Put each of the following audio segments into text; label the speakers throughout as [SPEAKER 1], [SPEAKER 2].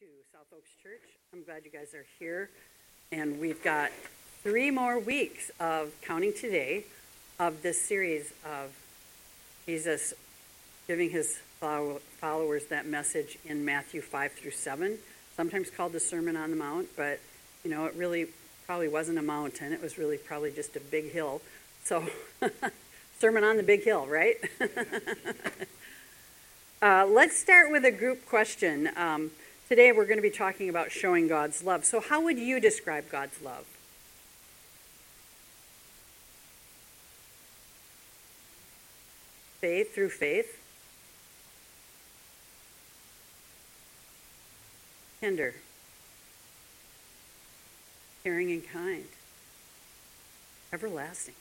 [SPEAKER 1] to South Oaks Church. I'm glad you guys are here. And we've got three more weeks of counting today of this series of Jesus giving his followers that message in Matthew 5 through 7, sometimes called the Sermon on the Mount, but you know, it really probably wasn't a mountain. It was really probably just a big hill. So, Sermon on the Big Hill, right? uh, let's start with a group question. Um, Today we're going to be talking about showing God's love. So, how would you describe God's love? Faith through faith. Tender. Caring and kind. Everlasting.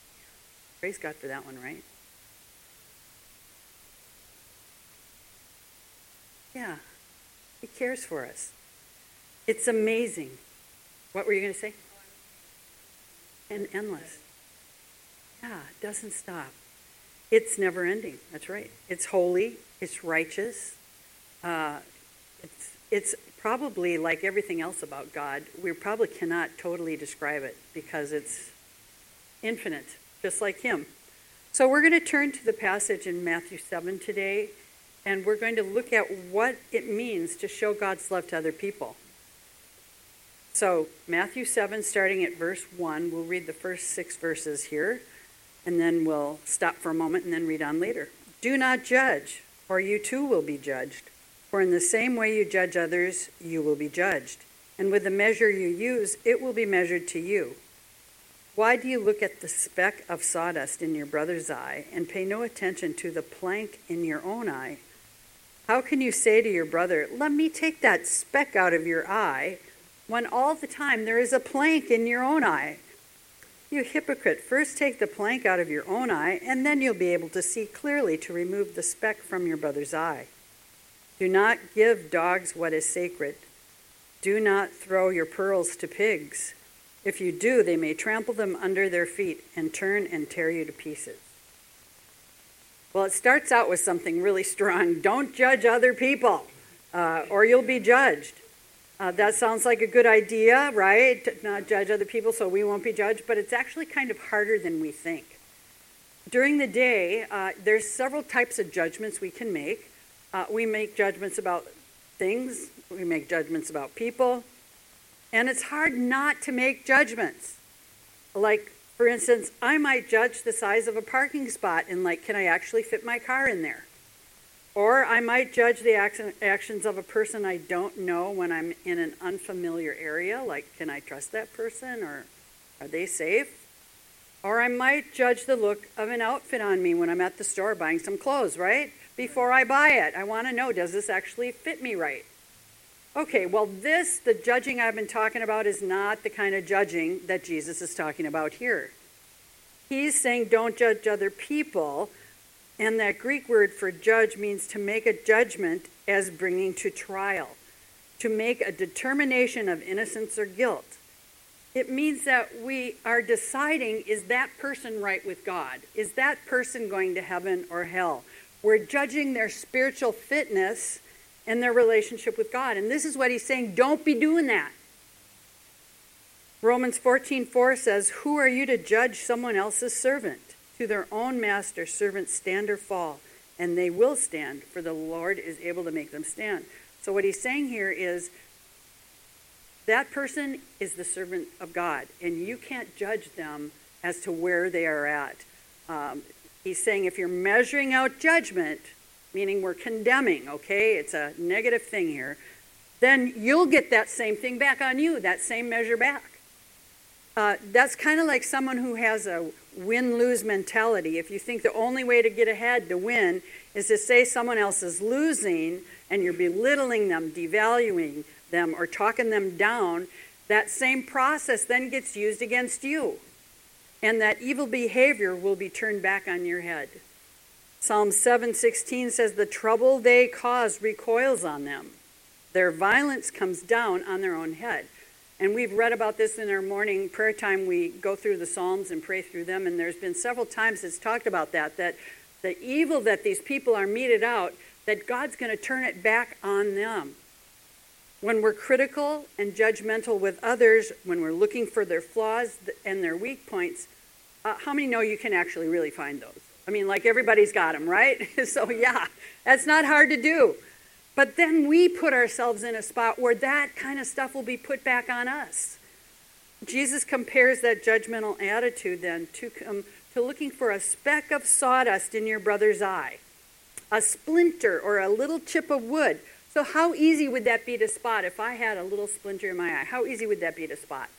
[SPEAKER 1] Praise God for that one, right? Yeah. He cares for us. It's amazing. What were you going to say? And endless. Yeah, it doesn't stop. It's never ending. That's right. It's holy. It's righteous. Uh, it's, it's probably like everything else about God. We probably cannot totally describe it because it's infinite, just like Him. So we're going to turn to the passage in Matthew 7 today and we're going to look at what it means to show God's love to other people. So, Matthew 7, starting at verse 1, we'll read the first six verses here, and then we'll stop for a moment and then read on later. Do not judge, or you too will be judged. For in the same way you judge others, you will be judged. And with the measure you use, it will be measured to you. Why do you look at the speck of sawdust in your brother's eye and pay no attention to the plank in your own eye? How can you say to your brother, Let me take that speck out of your eye, when all the time there is a plank in your own eye? You hypocrite, first take the plank out of your own eye, and then you'll be able to see clearly to remove the speck from your brother's eye. Do not give dogs what is sacred. Do not throw your pearls to pigs. If you do, they may trample them under their feet and turn and tear you to pieces. Well, it starts out with something really strong. Don't judge other people, uh, or you'll be judged. Uh, that sounds like a good idea, right? To not judge other people so we won't be judged, but it's actually kind of harder than we think. During the day, uh, there's several types of judgments we can make. Uh, we make judgments about things, we make judgments about people, and it's hard not to make judgments. Like for instance, I might judge the size of a parking spot and, like, can I actually fit my car in there? Or I might judge the actions of a person I don't know when I'm in an unfamiliar area, like, can I trust that person or are they safe? Or I might judge the look of an outfit on me when I'm at the store buying some clothes, right? Before I buy it, I want to know does this actually fit me right? Okay, well, this, the judging I've been talking about, is not the kind of judging that Jesus is talking about here. He's saying don't judge other people, and that Greek word for judge means to make a judgment as bringing to trial, to make a determination of innocence or guilt. It means that we are deciding is that person right with God? Is that person going to heaven or hell? We're judging their spiritual fitness and their relationship with God. And this is what he's saying don't be doing that. Romans 14:4 says, "Who are you to judge someone else's servant? To their own master servants stand or fall, and they will stand, for the Lord is able to make them stand." So what he's saying here is that person is the servant of God, and you can't judge them as to where they are at. Um, he's saying if you're measuring out judgment, meaning we're condemning, okay? It's a negative thing here. Then you'll get that same thing back on you, that same measure back. Uh, that's kind of like someone who has a win lose mentality. If you think the only way to get ahead to win is to say someone else is losing and you're belittling them, devaluing them, or talking them down, that same process then gets used against you. And that evil behavior will be turned back on your head. Psalm 7:16 says the trouble they cause recoils on them. Their violence comes down on their own head. And we've read about this in our morning prayer time. We go through the Psalms and pray through them, and there's been several times it's talked about that, that the evil that these people are meted out, that God's going to turn it back on them. When we're critical and judgmental with others, when we're looking for their flaws and their weak points, uh, how many know you can actually really find those? I mean, like everybody's got them, right? so, yeah, that's not hard to do. But then we put ourselves in a spot where that kind of stuff will be put back on us. Jesus compares that judgmental attitude then to, um, to looking for a speck of sawdust in your brother's eye, a splinter or a little chip of wood. So, how easy would that be to spot if I had a little splinter in my eye? How easy would that be to spot?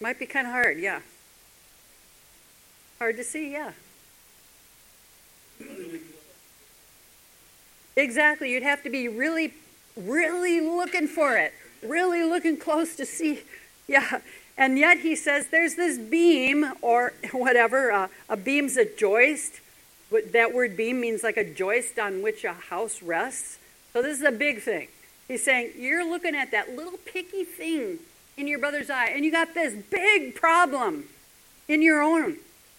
[SPEAKER 1] Might be kind of hard, yeah. Hard to see, yeah. Exactly. You'd have to be really, really looking for it, really looking close to see. Yeah. And yet he says there's this beam or whatever. Uh, a beam's a joist. That word beam means like a joist on which a house rests. So this is a big thing. He's saying you're looking at that little picky thing in your brother's eye, and you got this big problem in your own,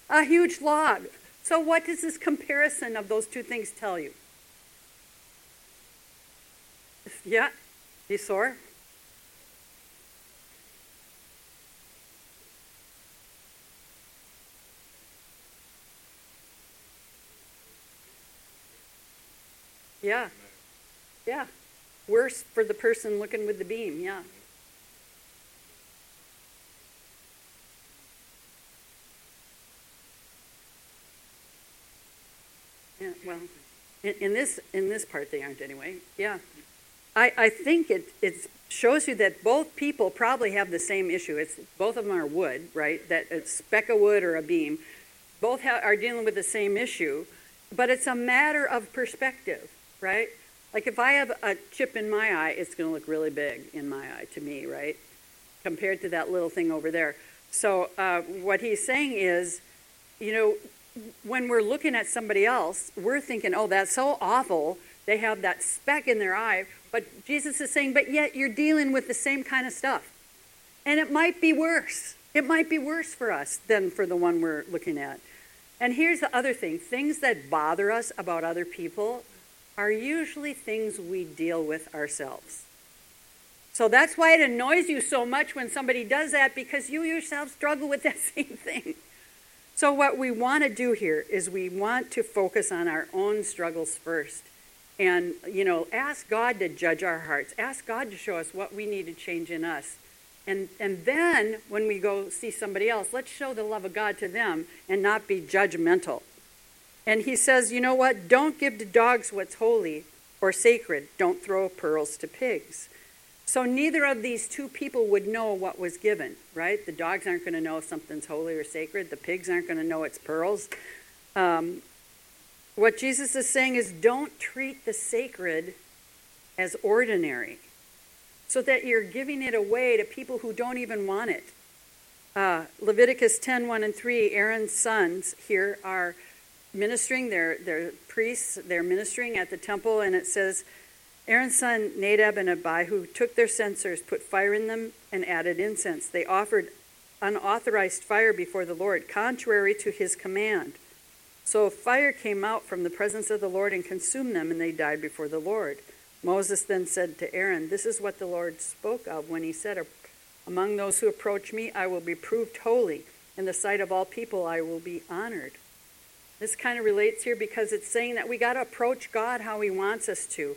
[SPEAKER 1] a huge log. So, what does this comparison of those two things tell you? Yeah, you sore? Yeah. Yeah. Worse for the person looking with the beam, yeah. Yeah, well, in, in this in this part they aren't anyway. Yeah. I, I think it, it shows you that both people probably have the same issue. It's both of them are wood, right? That a speck of wood or a beam. Both ha- are dealing with the same issue, but it's a matter of perspective, right? Like if I have a chip in my eye, it's going to look really big in my eye to me, right? Compared to that little thing over there. So uh, what he's saying is, you know, when we're looking at somebody else, we're thinking, oh, that's so awful. They have that speck in their eye. But Jesus is saying, but yet you're dealing with the same kind of stuff. And it might be worse. It might be worse for us than for the one we're looking at. And here's the other thing things that bother us about other people are usually things we deal with ourselves. So that's why it annoys you so much when somebody does that because you yourself struggle with that same thing. So, what we want to do here is we want to focus on our own struggles first and you know ask god to judge our hearts. Ask god to show us what we need to change in us. And and then when we go see somebody else let's show the love of god to them and not be judgmental. And he says you know what? Don't give to dogs what's holy or sacred. Don't throw pearls to pigs so neither of these two people would know what was given right? The dogs aren't going to know if something's holy or sacred. The pigs aren't going to know it's pearls. Um, what Jesus is saying is don't treat the sacred as ordinary so that you're giving it away to people who don't even want it. Uh, Leviticus 10 1 and 3, Aaron's sons here are ministering, they're, they're priests, they're ministering at the temple, and it says, Aaron's son Nadab and Abihu took their censers, put fire in them, and added incense. They offered unauthorized fire before the Lord, contrary to his command. So fire came out from the presence of the Lord and consumed them, and they died before the Lord. Moses then said to Aaron, This is what the Lord spoke of when he said, Among those who approach me, I will be proved holy. In the sight of all people, I will be honored. This kind of relates here because it's saying that we got to approach God how he wants us to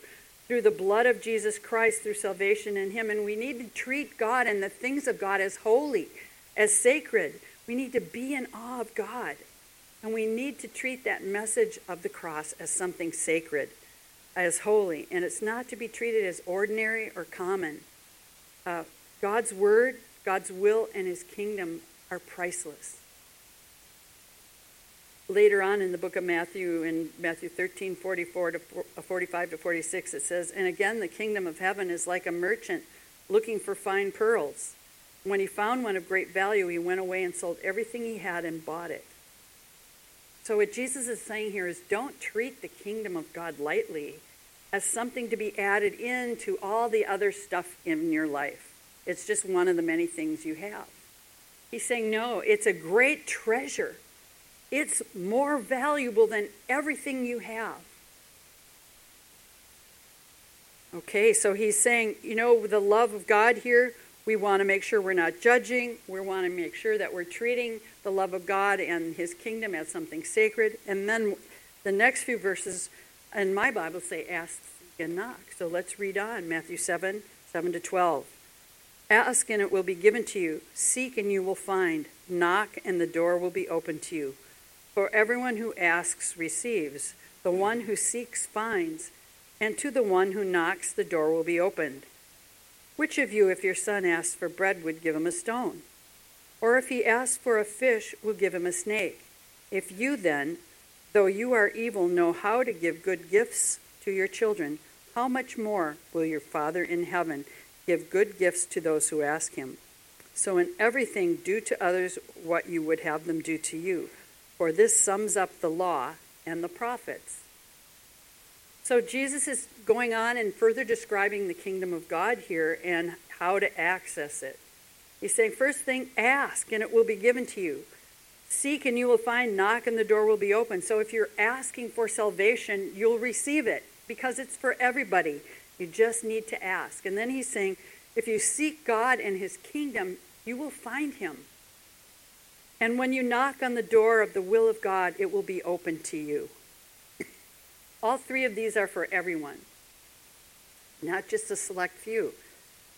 [SPEAKER 1] through the blood of Jesus Christ, through salvation in him. And we need to treat God and the things of God as holy, as sacred. We need to be in awe of God. And we need to treat that message of the cross as something sacred, as holy. And it's not to be treated as ordinary or common. Uh, God's word, God's will, and his kingdom are priceless. Later on in the book of Matthew, in Matthew 13, 44 to uh, 45 to 46, it says, And again, the kingdom of heaven is like a merchant looking for fine pearls. When he found one of great value, he went away and sold everything he had and bought it. So, what Jesus is saying here is don't treat the kingdom of God lightly as something to be added into all the other stuff in your life. It's just one of the many things you have. He's saying, no, it's a great treasure. It's more valuable than everything you have. Okay, so he's saying, you know, the love of God here, we want to make sure we're not judging. We want to make sure that we're treating the love of God and his kingdom as something sacred. And then the next few verses in my Bible say, ask and knock. So let's read on Matthew 7 7 to 12. Ask and it will be given to you. Seek and you will find. Knock and the door will be opened to you. For everyone who asks receives. The one who seeks finds. And to the one who knocks, the door will be opened. Which of you, if your son asks for bread, would give him a stone? Or if he asks for a fish, will give him a snake? If you then, though you are evil, know how to give good gifts to your children, how much more will your Father in heaven give good gifts to those who ask him? So in everything, do to others what you would have them do to you. For this sums up the law and the prophets. So Jesus is going on and further describing the kingdom of God here and how to access it. He's saying, first thing, ask and it will be given to you. Seek and you will find, knock and the door will be open. So if you're asking for salvation, you'll receive it because it's for everybody. You just need to ask. And then he's saying, if you seek God and his kingdom, you will find him. And when you knock on the door of the will of God, it will be open to you. All three of these are for everyone, not just a select few.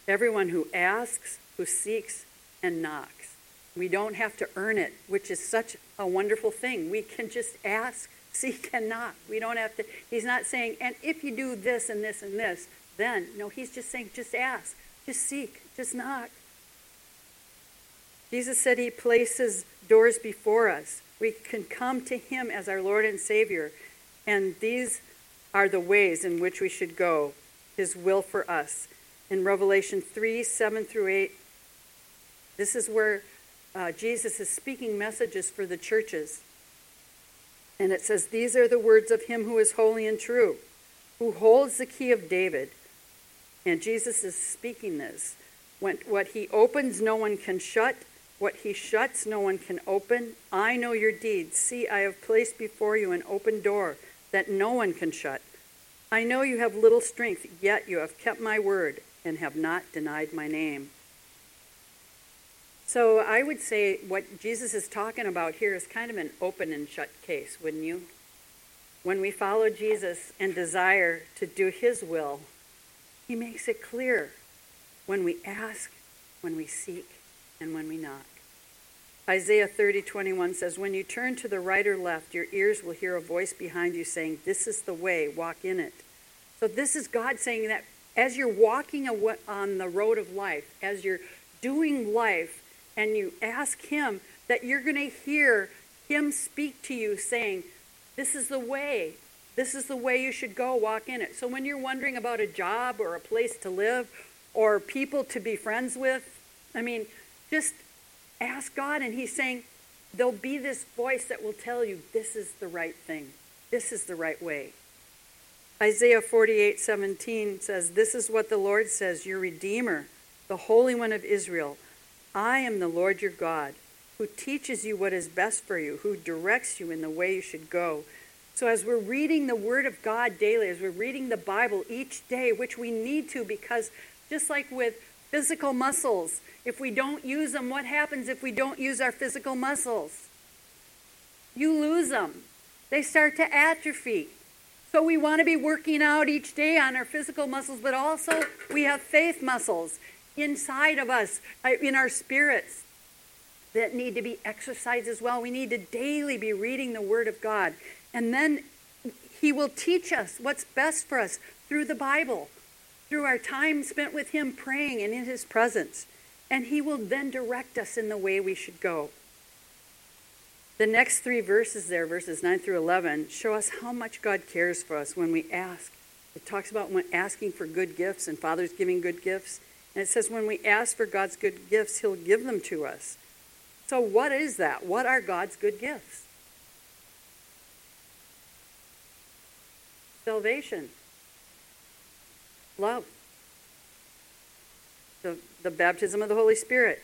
[SPEAKER 1] Everyone who asks, who seeks, and knocks. We don't have to earn it, which is such a wonderful thing. We can just ask, seek, and knock. We don't have to, he's not saying, and if you do this and this and this, then. No, he's just saying, just ask, just seek, just knock. Jesus said he places doors before us. We can come to him as our Lord and Savior. And these are the ways in which we should go, his will for us. In Revelation 3 7 through 8, this is where uh, Jesus is speaking messages for the churches. And it says, These are the words of him who is holy and true, who holds the key of David. And Jesus is speaking this. When, what he opens, no one can shut. What he shuts, no one can open. I know your deeds. See, I have placed before you an open door that no one can shut. I know you have little strength, yet you have kept my word and have not denied my name. So I would say what Jesus is talking about here is kind of an open and shut case, wouldn't you? When we follow Jesus and desire to do his will, he makes it clear when we ask, when we seek, and when we knock. Isaiah 30, 21 says, When you turn to the right or left, your ears will hear a voice behind you saying, This is the way, walk in it. So, this is God saying that as you're walking on the road of life, as you're doing life, and you ask Him, that you're going to hear Him speak to you saying, This is the way. This is the way you should go, walk in it. So, when you're wondering about a job or a place to live or people to be friends with, I mean, just ask God, and He's saying, There'll be this voice that will tell you this is the right thing, this is the right way. Isaiah 48 17 says, This is what the Lord says, your Redeemer, the Holy One of Israel. I am the Lord your God, who teaches you what is best for you, who directs you in the way you should go. So, as we're reading the Word of God daily, as we're reading the Bible each day, which we need to, because just like with physical muscles, if we don't use them, what happens if we don't use our physical muscles? You lose them. They start to atrophy. So we want to be working out each day on our physical muscles, but also we have faith muscles inside of us, uh, in our spirits, that need to be exercised as well. We need to daily be reading the Word of God. And then He will teach us what's best for us through the Bible, through our time spent with Him praying and in His presence and He will then direct us in the way we should go. The next three verses there, verses 9 through 11, show us how much God cares for us when we ask. It talks about when asking for good gifts and Father's giving good gifts. And it says when we ask for God's good gifts, He'll give them to us. So, what is that? What are God's good gifts? Salvation, love. The, the baptism of the Holy Spirit.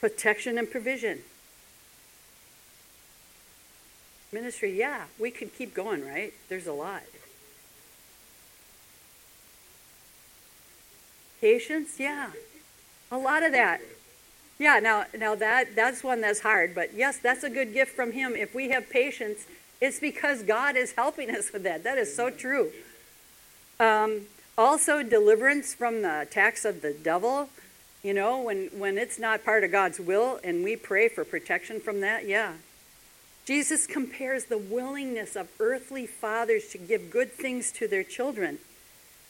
[SPEAKER 1] Protection and provision. Ministry, yeah, we could keep going, right? There's a lot. Patience, yeah. A lot of that. Yeah, now now that that's one that's hard, but yes, that's a good gift from him. If we have patience it's because God is helping us with that. That is so true. Um, also, deliverance from the attacks of the devil. You know, when when it's not part of God's will, and we pray for protection from that. Yeah. Jesus compares the willingness of earthly fathers to give good things to their children.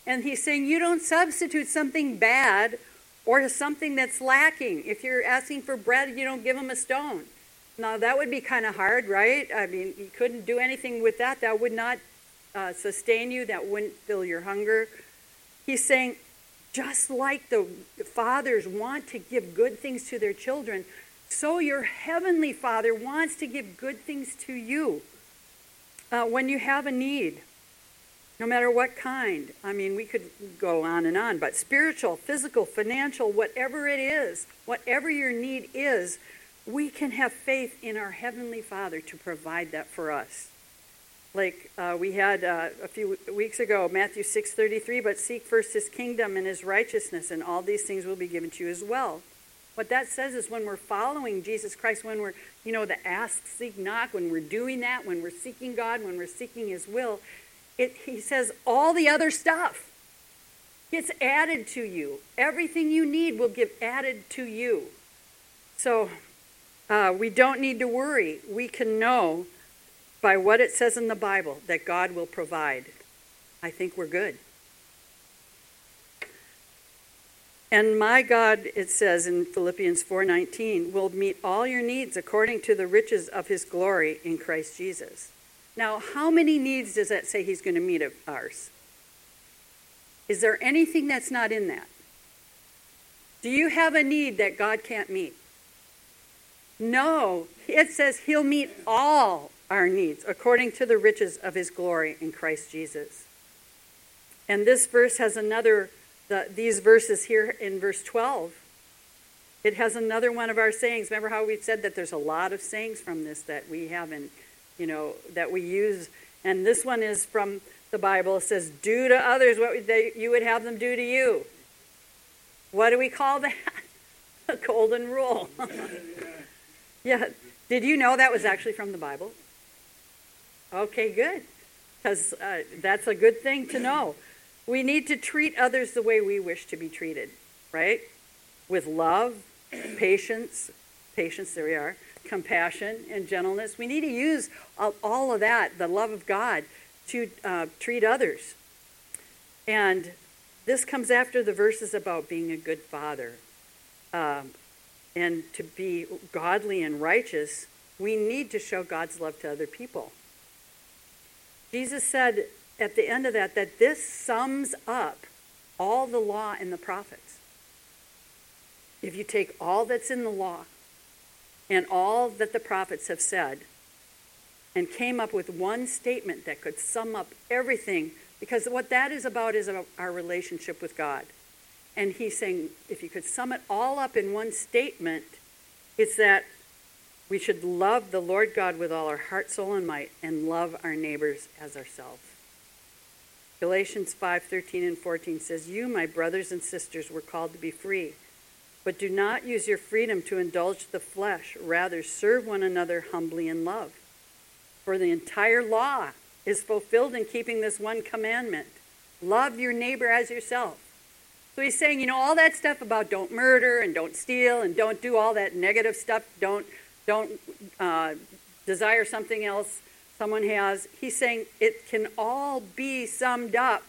[SPEAKER 1] And he's saying you don't substitute something bad or something that's lacking. If you're asking for bread, you don't give them a stone. Now, that would be kind of hard, right? I mean, you couldn't do anything with that. That would not uh, sustain you, that wouldn't fill your hunger. He's saying, just like the fathers want to give good things to their children, so your heavenly Father wants to give good things to you uh, when you have a need no matter what kind. I mean, we could go on and on, but spiritual, physical, financial, whatever it is, whatever your need is, we can have faith in our Heavenly Father to provide that for us. Like uh, we had uh, a few weeks ago, Matthew 6:33, but seek first His kingdom and His righteousness, and all these things will be given to you as well. What that says is when we're following Jesus Christ, when we're, you know, the ask, seek, knock, when we're doing that, when we're seeking God, when we're seeking His will, it, he says all the other stuff gets added to you. Everything you need will get added to you. So uh, we don't need to worry. We can know by what it says in the Bible that God will provide. I think we're good. And my God, it says in Philippians 4:19, will meet all your needs according to the riches of his glory in Christ Jesus. Now, how many needs does that say he's going to meet of ours? Is there anything that's not in that? Do you have a need that God can't meet? No. It says he'll meet all our needs according to the riches of his glory in Christ Jesus. And this verse has another, the, these verses here in verse 12. It has another one of our sayings. Remember how we said that there's a lot of sayings from this that we have in you know, that we use. And this one is from the Bible. It says, Do to others what they, you would have them do to you. What do we call that? A golden rule. yeah. Did you know that was actually from the Bible? Okay, good. Because uh, that's a good thing to know. We need to treat others the way we wish to be treated, right? With love, patience, patience, there we are, compassion and gentleness. We need to use all of that, the love of God, to uh, treat others. And this comes after the verses about being a good father. Um, and to be godly and righteous, we need to show God's love to other people. Jesus said at the end of that that this sums up all the law and the prophets. If you take all that's in the law and all that the prophets have said and came up with one statement that could sum up everything because what that is about is our relationship with God. And he's saying if you could sum it all up in one statement, it's that we should love the Lord God with all our heart, soul, and might, and love our neighbors as ourselves. Galatians 5:13 and 14 says, "You, my brothers and sisters, were called to be free." But do not use your freedom to indulge the flesh. Rather, serve one another humbly in love. For the entire law is fulfilled in keeping this one commandment love your neighbor as yourself. So he's saying, you know, all that stuff about don't murder and don't steal and don't do all that negative stuff, don't, don't uh, desire something else someone has. He's saying it can all be summed up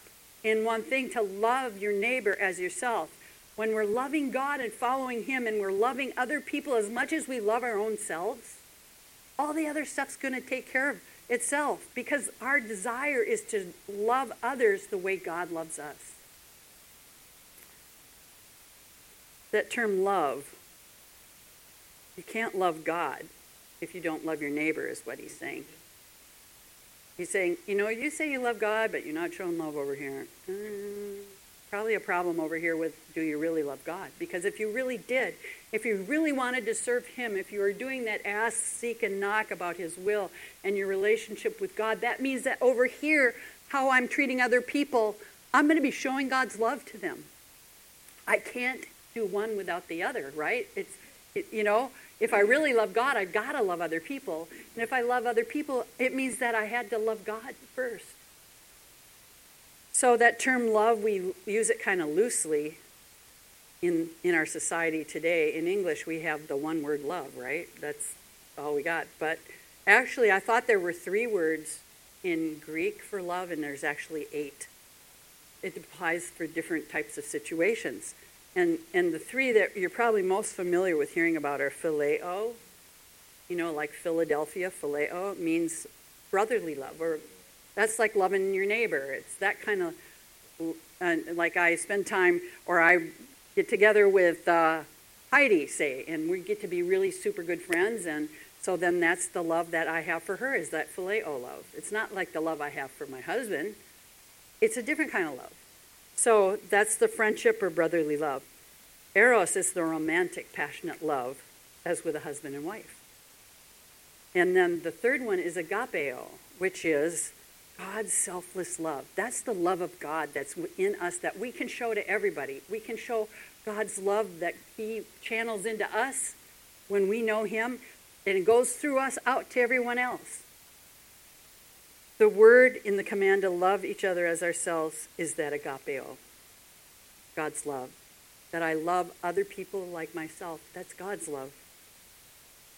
[SPEAKER 1] in one thing to love your neighbor as yourself when we're loving God and following Him and we're loving other people as much as we love our own selves, all the other stuff's going to take care of itself because our desire is to love others the way God loves us. That term love, you can't love God if you don't love your neighbor, is what he's saying. He's saying, you know, you say you love God, but you're not showing love over here. Mm probably a problem over here with do you really love God? Because if you really did, if you really wanted to serve Him, if you were doing that ask, seek, and knock about His will and your relationship with God, that means that over here, how I'm treating other people, I'm going to be showing God's love to them. I can't do one without the other, right? It's, it, you know, if I really love God, I've got to love other people. And if I love other people, it means that I had to love God first. So that term love, we use it kind of loosely in, in our society today. In English, we have the one word love, right? That's all we got. But actually, I thought there were three words in Greek for love, and there's actually eight. It applies for different types of situations. And, and the three that you're probably most familiar with hearing about are phileo. You know, like Philadelphia, phileo means brotherly love, or that's like loving your neighbor. It's that kind of, like I spend time, or I get together with uh, Heidi, say, and we get to be really super good friends. And so then that's the love that I have for her is that phileo love. It's not like the love I have for my husband. It's a different kind of love. So that's the friendship or brotherly love. Eros is the romantic, passionate love, as with a husband and wife. And then the third one is agapeo, which is God's selfless love. That's the love of God that's in us that we can show to everybody. We can show God's love that He channels into us when we know Him, and it goes through us out to everyone else. The word in the command to love each other as ourselves is that agapeo, God's love. That I love other people like myself. That's God's love.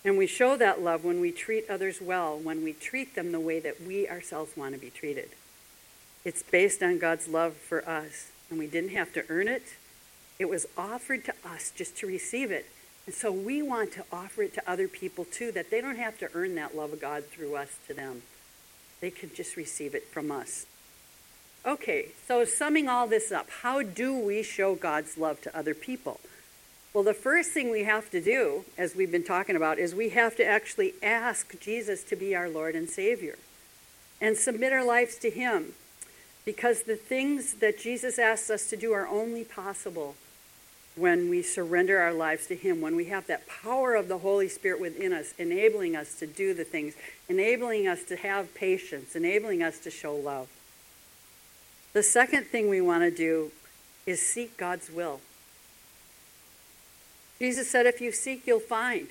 [SPEAKER 1] And we show that love when we treat others well, when we treat them the way that we ourselves want to be treated. It's based on God's love for us, and we didn't have to earn it. It was offered to us just to receive it. And so we want to offer it to other people too, that they don't have to earn that love of God through us to them. They could just receive it from us. Okay, so summing all this up, how do we show God's love to other people? Well, the first thing we have to do, as we've been talking about, is we have to actually ask Jesus to be our Lord and Savior and submit our lives to Him because the things that Jesus asks us to do are only possible when we surrender our lives to Him, when we have that power of the Holy Spirit within us, enabling us to do the things, enabling us to have patience, enabling us to show love. The second thing we want to do is seek God's will. Jesus said, if you seek, you'll find.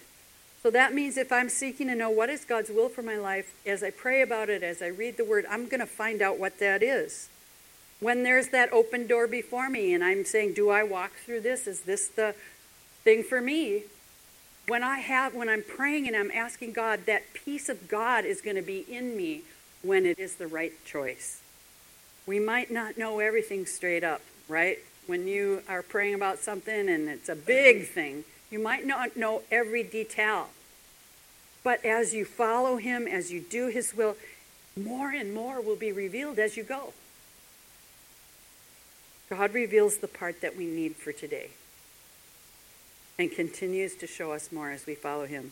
[SPEAKER 1] So that means if I'm seeking to know what is God's will for my life, as I pray about it, as I read the word, I'm going to find out what that is when there's that open door before me and I'm saying, do I walk through this? Is this the thing for me? When I have when I'm praying and I'm asking God, that peace of God is going to be in me when it is the right choice. We might not know everything straight up, right? When you are praying about something and it's a big thing, you might not know every detail. But as you follow him, as you do his will, more and more will be revealed as you go. God reveals the part that we need for today and continues to show us more as we follow him.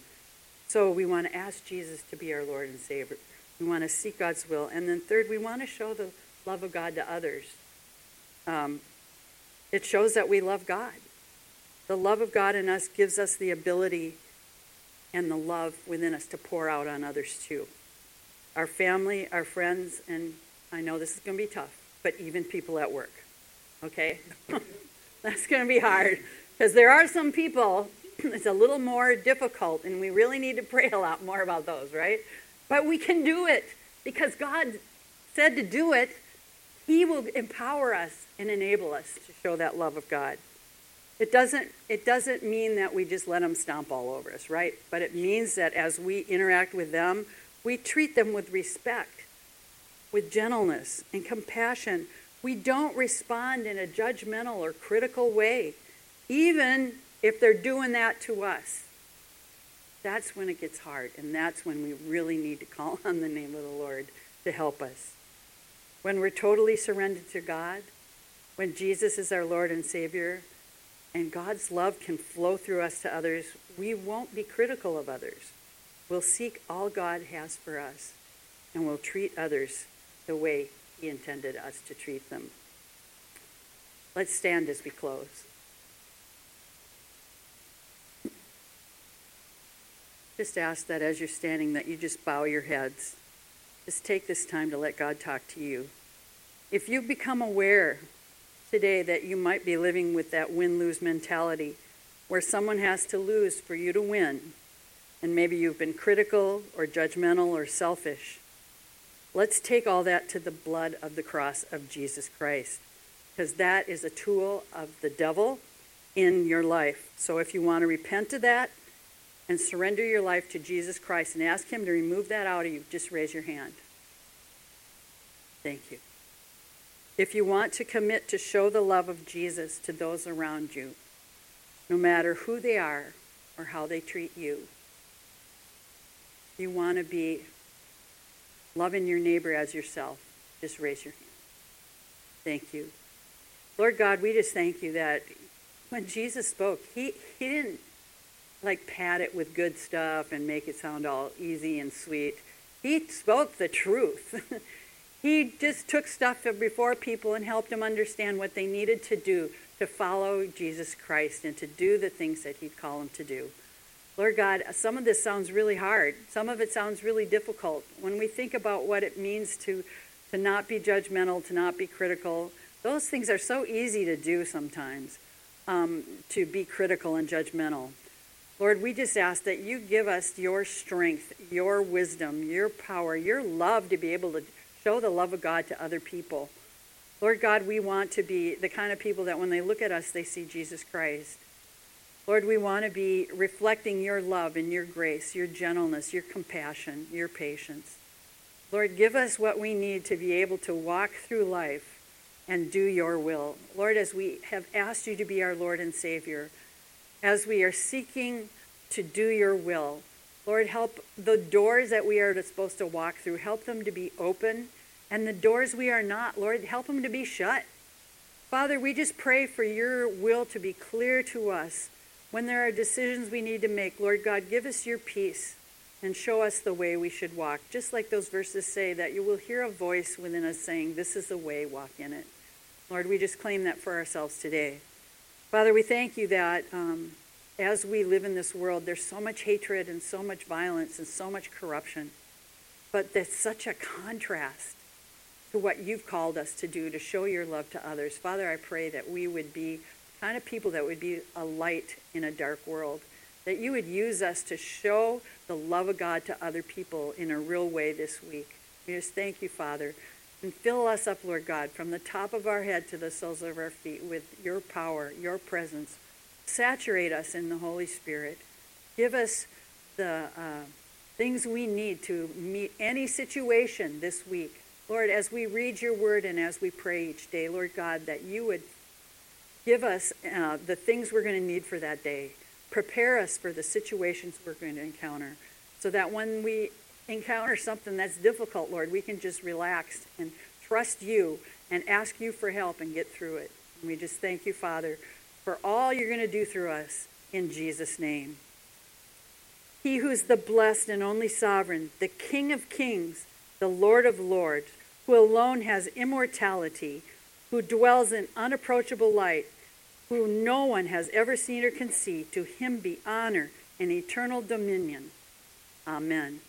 [SPEAKER 1] So we want to ask Jesus to be our Lord and Savior. We want to seek God's will. And then, third, we want to show the love of God to others. Um, it shows that we love God. The love of God in us gives us the ability and the love within us to pour out on others too. Our family, our friends, and I know this is going to be tough, but even people at work okay? That's going to be hard because there are some people it's a little more difficult and we really need to pray a lot more about those, right? But we can do it because God said to do it. He will empower us and enable us to show that love of God. It doesn't, it doesn't mean that we just let them stomp all over us, right? But it means that as we interact with them, we treat them with respect, with gentleness and compassion, we don't respond in a judgmental or critical way, even if they're doing that to us. That's when it gets hard, and that's when we really need to call on the name of the Lord to help us. When we're totally surrendered to God, when Jesus is our Lord and Savior, and God's love can flow through us to others, we won't be critical of others. We'll seek all God has for us, and we'll treat others the way he intended us to treat them. Let's stand as we close. Just ask that as you're standing that you just bow your heads. Just take this time to let God talk to you. If you become aware today that you might be living with that win lose mentality where someone has to lose for you to win. And maybe you've been critical or judgmental or selfish. Let's take all that to the blood of the cross of Jesus Christ because that is a tool of the devil in your life. So if you want to repent of that and surrender your life to Jesus Christ and ask Him to remove that out of you, just raise your hand. Thank you. If you want to commit to show the love of Jesus to those around you, no matter who they are or how they treat you, you want to be loving your neighbor as yourself, just raise your hand. Thank you. Lord God, we just thank you that when Jesus spoke, he, he didn't like pad it with good stuff and make it sound all easy and sweet. He spoke the truth. he just took stuff before people and helped them understand what they needed to do to follow Jesus Christ and to do the things that he'd call them to do. Lord God, some of this sounds really hard. Some of it sounds really difficult. When we think about what it means to, to not be judgmental, to not be critical, those things are so easy to do sometimes, um, to be critical and judgmental. Lord, we just ask that you give us your strength, your wisdom, your power, your love to be able to show the love of God to other people. Lord God, we want to be the kind of people that when they look at us, they see Jesus Christ. Lord, we want to be reflecting your love and your grace, your gentleness, your compassion, your patience. Lord, give us what we need to be able to walk through life and do your will. Lord, as we have asked you to be our Lord and Savior, as we are seeking to do your will, Lord, help the doors that we are supposed to walk through, help them to be open, and the doors we are not, Lord, help them to be shut. Father, we just pray for your will to be clear to us when there are decisions we need to make, Lord God, give us your peace and show us the way we should walk. Just like those verses say, that you will hear a voice within us saying, This is the way, walk in it. Lord, we just claim that for ourselves today. Father, we thank you that um, as we live in this world, there's so much hatred and so much violence and so much corruption. But there's such a contrast to what you've called us to do to show your love to others. Father, I pray that we would be kind of people that would be a light in a dark world. That you would use us to show the love of God to other people in a real way this week. We just thank you, Father. And fill us up, Lord God, from the top of our head to the soles of our feet with your power, your presence. Saturate us in the Holy Spirit. Give us the uh, things we need to meet any situation this week. Lord, as we read your word and as we pray each day, Lord God, that you would Give us uh, the things we're going to need for that day. Prepare us for the situations we're going to encounter so that when we encounter something that's difficult, Lord, we can just relax and trust you and ask you for help and get through it. And we just thank you, Father, for all you're going to do through us in Jesus' name. He who's the blessed and only sovereign, the King of kings, the Lord of lords, who alone has immortality, who dwells in unapproachable light, who no one has ever seen or can see, to him be honor and eternal dominion. Amen.